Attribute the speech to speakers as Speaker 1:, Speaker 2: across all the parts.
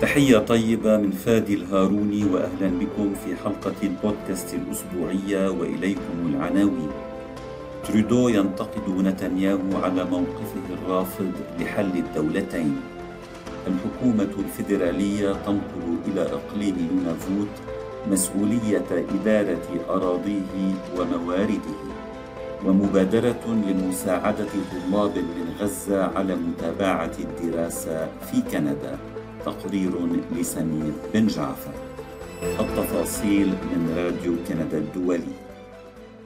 Speaker 1: تحية طيبة من فادي الهاروني وأهلا بكم في حلقة البودكاست الأسبوعية وإليكم العناوين. ترودو ينتقد نتنياهو على موقفه الرافض لحل الدولتين. الحكومة الفيدرالية تنقل إلى إقليم نونافوت مسؤولية إدارة أراضيه وموارده ومبادرة لمساعدة طلاب من غزة على متابعة الدراسة في كندا. تقرير لسمير بن جعفر. التفاصيل من راديو كندا الدولي.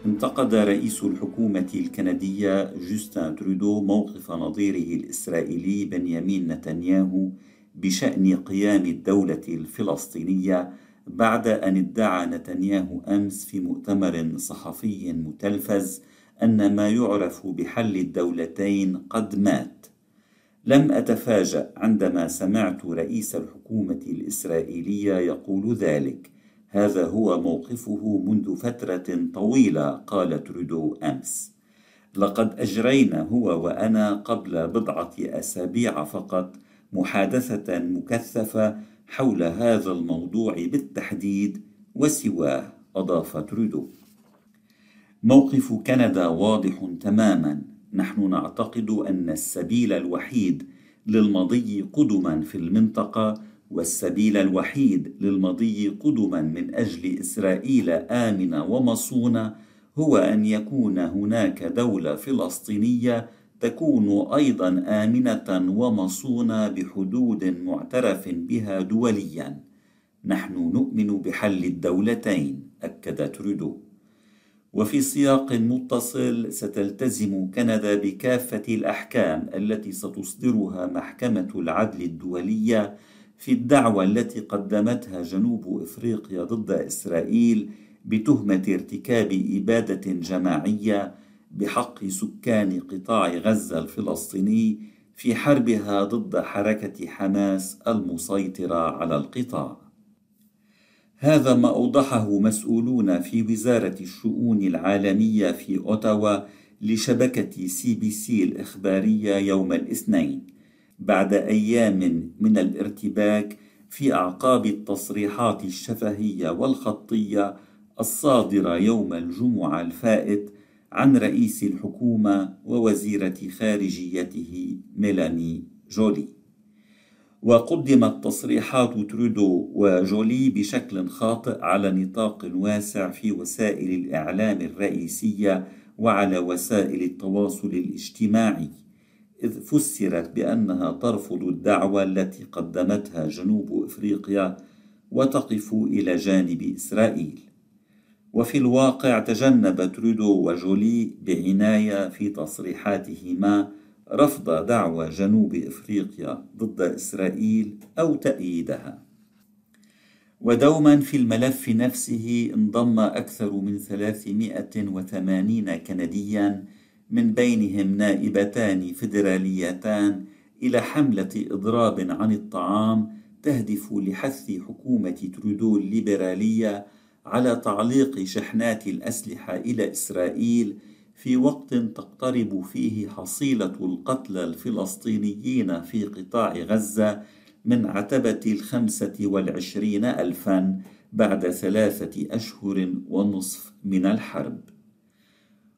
Speaker 1: انتقد رئيس الحكومة الكندية جوستن ترودو موقف نظيره الإسرائيلي بنيامين نتنياهو بشأن قيام الدولة الفلسطينية بعد أن ادعى نتنياهو أمس في مؤتمر صحفي متلفز أن ما يعرف بحل الدولتين قد مات. لم أتفاجأ عندما سمعت رئيس الحكومة الإسرائيلية يقول ذلك. هذا هو موقفه منذ فترة طويلة قال ترودو أمس. لقد أجرينا هو وأنا قبل بضعة أسابيع فقط محادثة مكثفة حول هذا الموضوع بالتحديد وسواه أضاف ترودو. موقف كندا واضح تماما. نحن نعتقد أن السبيل الوحيد للمضي قدما في المنطقة والسبيل الوحيد للمضي قدما من أجل إسرائيل آمنة ومصونة هو أن يكون هناك دولة فلسطينية تكون أيضا آمنة ومصونة بحدود معترف بها دوليا. نحن نؤمن بحل الدولتين أكد ترودو وفي سياق متصل ستلتزم كندا بكافة الأحكام التي ستصدرها محكمة العدل الدولية في الدعوى التي قدمتها جنوب إفريقيا ضد إسرائيل بتهمة ارتكاب إبادة جماعية بحق سكان قطاع غزة الفلسطيني في حربها ضد حركة حماس المسيطرة على القطاع. هذا ما أوضحه مسؤولون في وزارة الشؤون العالمية في أوتاوا لشبكة CBC الإخبارية يوم الاثنين بعد أيام من الارتباك في أعقاب التصريحات الشفهية والخطية الصادرة يوم الجمعة الفائت عن رئيس الحكومة ووزيرة خارجيته ميلاني جولي. وقدمت تصريحات ترودو وجولي بشكل خاطئ على نطاق واسع في وسائل الإعلام الرئيسية وعلى وسائل التواصل الاجتماعي إذ فسرت بأنها ترفض الدعوة التي قدمتها جنوب إفريقيا وتقف إلى جانب إسرائيل. وفي الواقع تجنب ترودو وجولي بعناية في تصريحاتهما رفض دعوى جنوب إفريقيا ضد إسرائيل أو تأييدها. ودوما في الملف نفسه انضم أكثر من 380 كنديا من بينهم نائبتان فيدراليتان إلى حملة إضراب عن الطعام تهدف لحث حكومة ترودو الليبرالية على تعليق شحنات الأسلحة إلى إسرائيل في وقت تقترب فيه حصيلة القتلى الفلسطينيين في قطاع غزة من عتبة الخمسة والعشرين ألفا بعد ثلاثة أشهر ونصف من الحرب.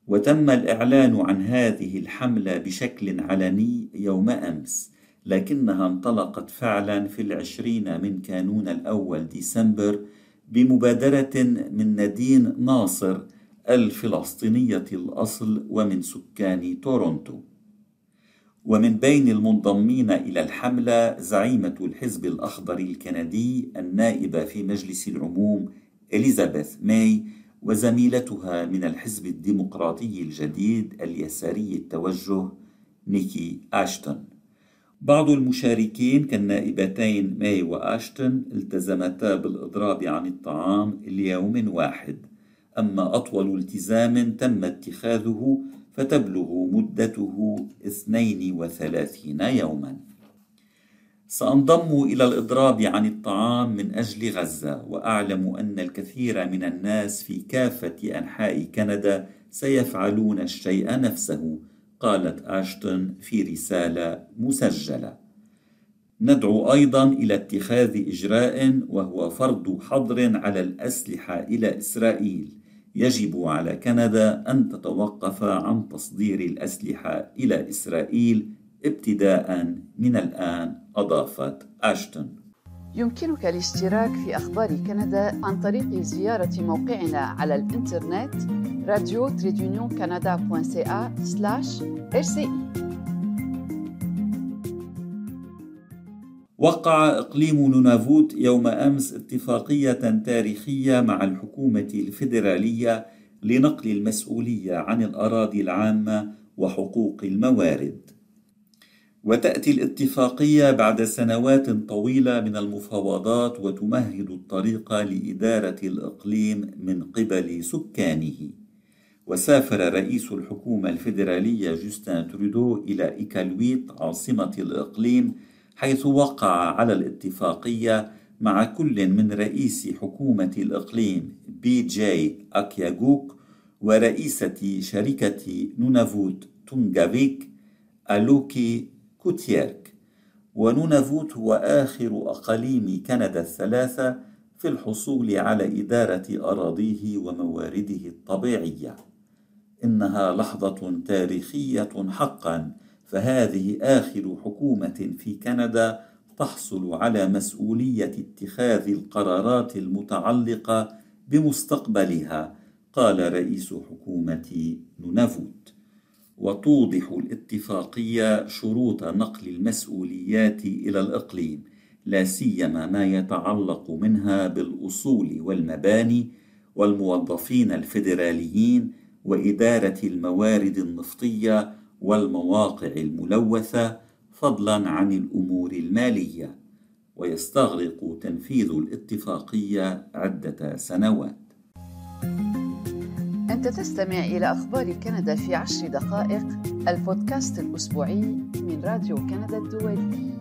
Speaker 1: وتم الإعلان عن هذه الحملة بشكل علني يوم أمس لكنها انطلقت فعلا في العشرين من كانون الأول ديسمبر بمبادرة من نادين ناصر الفلسطينية الأصل ومن سكان تورونتو. ومن بين المنضمين إلى الحملة زعيمة الحزب الأخضر الكندي النائبة في مجلس العموم إليزابيث ماي وزميلتها من الحزب الديمقراطي الجديد اليساري التوجه نيكي أشتون. بعض المشاركين كالنائبتين ماي وأشتون التزمتا بالإضراب عن الطعام ليوم واحد. أما أطول التزام تم اتخاذه فتبلغ مدته 32 يوما. سأنضم إلى الإضراب عن الطعام من أجل غزة وأعلم أن الكثير من الناس في كافة أنحاء كندا سيفعلون الشيء نفسه. قالت أشتون في رسالة مسجلة. ندعو أيضا إلى اتخاذ إجراء وهو فرض حظر على الأسلحة إلى إسرائيل. يجب على كندا أن تتوقف عن تصدير الأسلحة إلى إسرائيل ابتداء من الآن أضافت أشتون.
Speaker 2: يمكنك الاشتراك في أخبار كندا عن طريق زيارة موقعنا على الإنترنت راديو تريدونيون كندا رسي
Speaker 1: وقع إقليم نونافوت يوم أمس اتفاقية تاريخية مع الحكومة الفيدرالية لنقل المسؤولية عن الأراضي العامة وحقوق الموارد. وتأتي الاتفاقية بعد سنوات طويلة من المفاوضات وتمهد الطريق لإدارة الإقليم من قبل سكانه. وسافر رئيس الحكومة الفيدرالية جوستين ترودو إلى إيكالويت عاصمة الإقليم حيث وقع على الاتفاقية مع كل من رئيس حكومة الإقليم بي جي أكياغوك ورئيسة شركة نونافوت تونغافيك ألوكي كوتييرك. ونونافوت هو آخر أقاليم كندا الثلاثة في الحصول على إدارة أراضيه وموارده الطبيعية. إنها لحظة تاريخية حقا فهذه آخر حكومة في كندا تحصل على مسؤولية اتخاذ القرارات المتعلقة بمستقبلها قال رئيس حكومة نونافوت. وتوضح الاتفاقية شروط نقل المسؤوليات إلى الإقليم لا سيما ما يتعلق منها بالأصول والمباني والموظفين الفيدراليين وإدارة الموارد النفطية والمواقع الملوثة فضلا عن الأمور المالية ويستغرق تنفيذ الاتفاقية عدة سنوات.
Speaker 2: أنت تستمع إلى أخبار كندا في عشر دقائق البودكاست الأسبوعي من راديو كندا الدولي.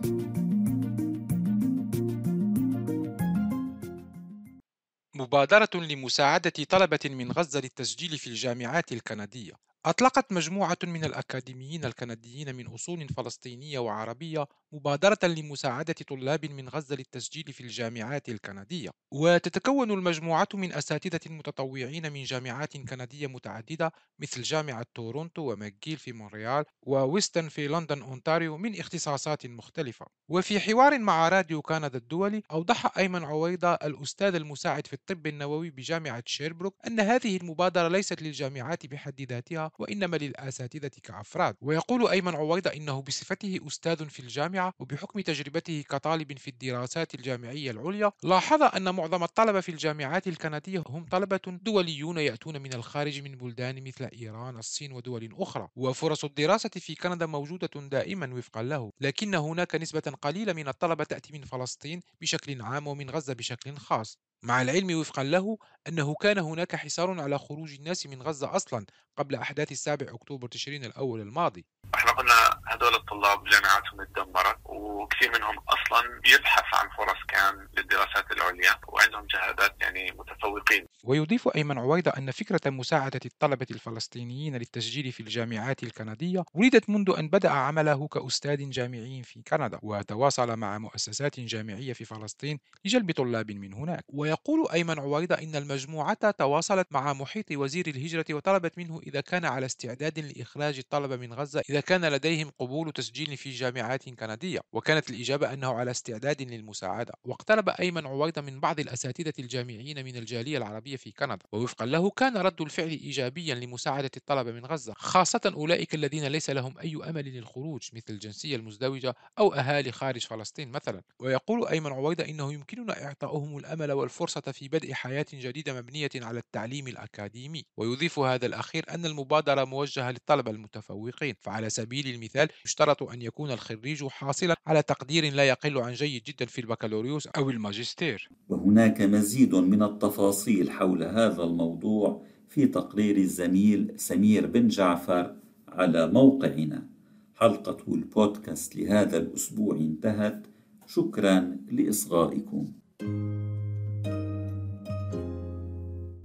Speaker 3: مبادرة لمساعدة طلبة من غزة للتسجيل في الجامعات الكندية. أطلقت مجموعة من الأكاديميين الكنديين من أصول فلسطينية وعربية مبادرة لمساعدة طلاب من غزة للتسجيل في الجامعات الكندية. وتتكون المجموعة من أساتذة متطوعين من جامعات كندية متعددة مثل جامعة تورونتو وماكجيل في مونريال وويسترن في لندن أونتاريو من اختصاصات مختلفة. وفي حوار مع راديو كندا الدولي أوضح أيمن عويضة الأستاذ المساعد في الطب النووي بجامعة شيربروك أن هذه المبادرة ليست للجامعات بحد ذاتها وإنما للأساتذة كأفراد. ويقول أيمن عويضة إنه بصفته أستاذ في الجامعة وبحكم تجربته كطالب في الدراسات الجامعية العليا لاحظ أن معظم الطلبة في الجامعات الكندية هم طلبة دوليون يأتون من الخارج من بلدان مثل إيران الصين ودول أخرى. وفرص الدراسة في كندا موجودة دائما وفقا له. لكن هناك نسبة قليلة من الطلبة تأتي من فلسطين بشكل عام ومن غزة بشكل خاص. مع العلم وفقا له أنه كان هناك حصار على خروج الناس من غزة أصلا قبل أحداث السابع أكتوبر تشرين الأول الماضي.
Speaker 4: إحنا قلنا هدول الطلاب جامعاتهم اتدمرت وكثير منهم أصلا بيبحث عن فرص كان للدراسات العليا وعندهم شهادات يعني متفوقين.
Speaker 3: ويضيف أيمن عويضة أن فكرة مساعدة الطلبة الفلسطينيين للتسجيل في الجامعات الكندية ولدت منذ أن بدأ عمله كأستاذ جامعي في كندا وتواصل مع مؤسسات جامعية في فلسطين لجلب طلاب من هناك. ويقول أيمن عويضة إن المجموعه تواصلت مع محيط وزير الهجرة وطلبت منه إذا كان على استعداد لإخراج الطلبة من غزة إذا كان لديهم قبول تسجيل في جامعات كندية وكانت الإجابة أنه على استعداد للمساعدة. واقترب أيمن عويضة من بعض الأساتذة الجامعيين من الجالية العربية في كندا. ووفقا له كان رد الفعل إيجابيا لمساعدة الطلبة من غزة خاصة أولئك الذين ليس لهم أي أمل للخروج مثل الجنسية المزدوجة أو أهالي خارج فلسطين مثلا. ويقول أيمن عويضة إنه يمكننا إعطاؤهم الأمل والفرصة في بدء حياة جديدة مبنية على التعليم الأكاديمي. ويضيف هذا الأخير أن المبادرة موجهة للطلبة المتفوقين. فعلى سبيل المثال يشترط أن يكون الخريج حاصلا على تقدير لا يقل عن جيد جدا في البكالوريوس أو الماجستير.
Speaker 1: وهناك مزيد من التفاصيل حول هذا الموضوع في تقرير الزميل سمير بن جعفر على موقعنا. حلقة البودكاست لهذا الأسبوع انتهت. شكرا لإصغائكم.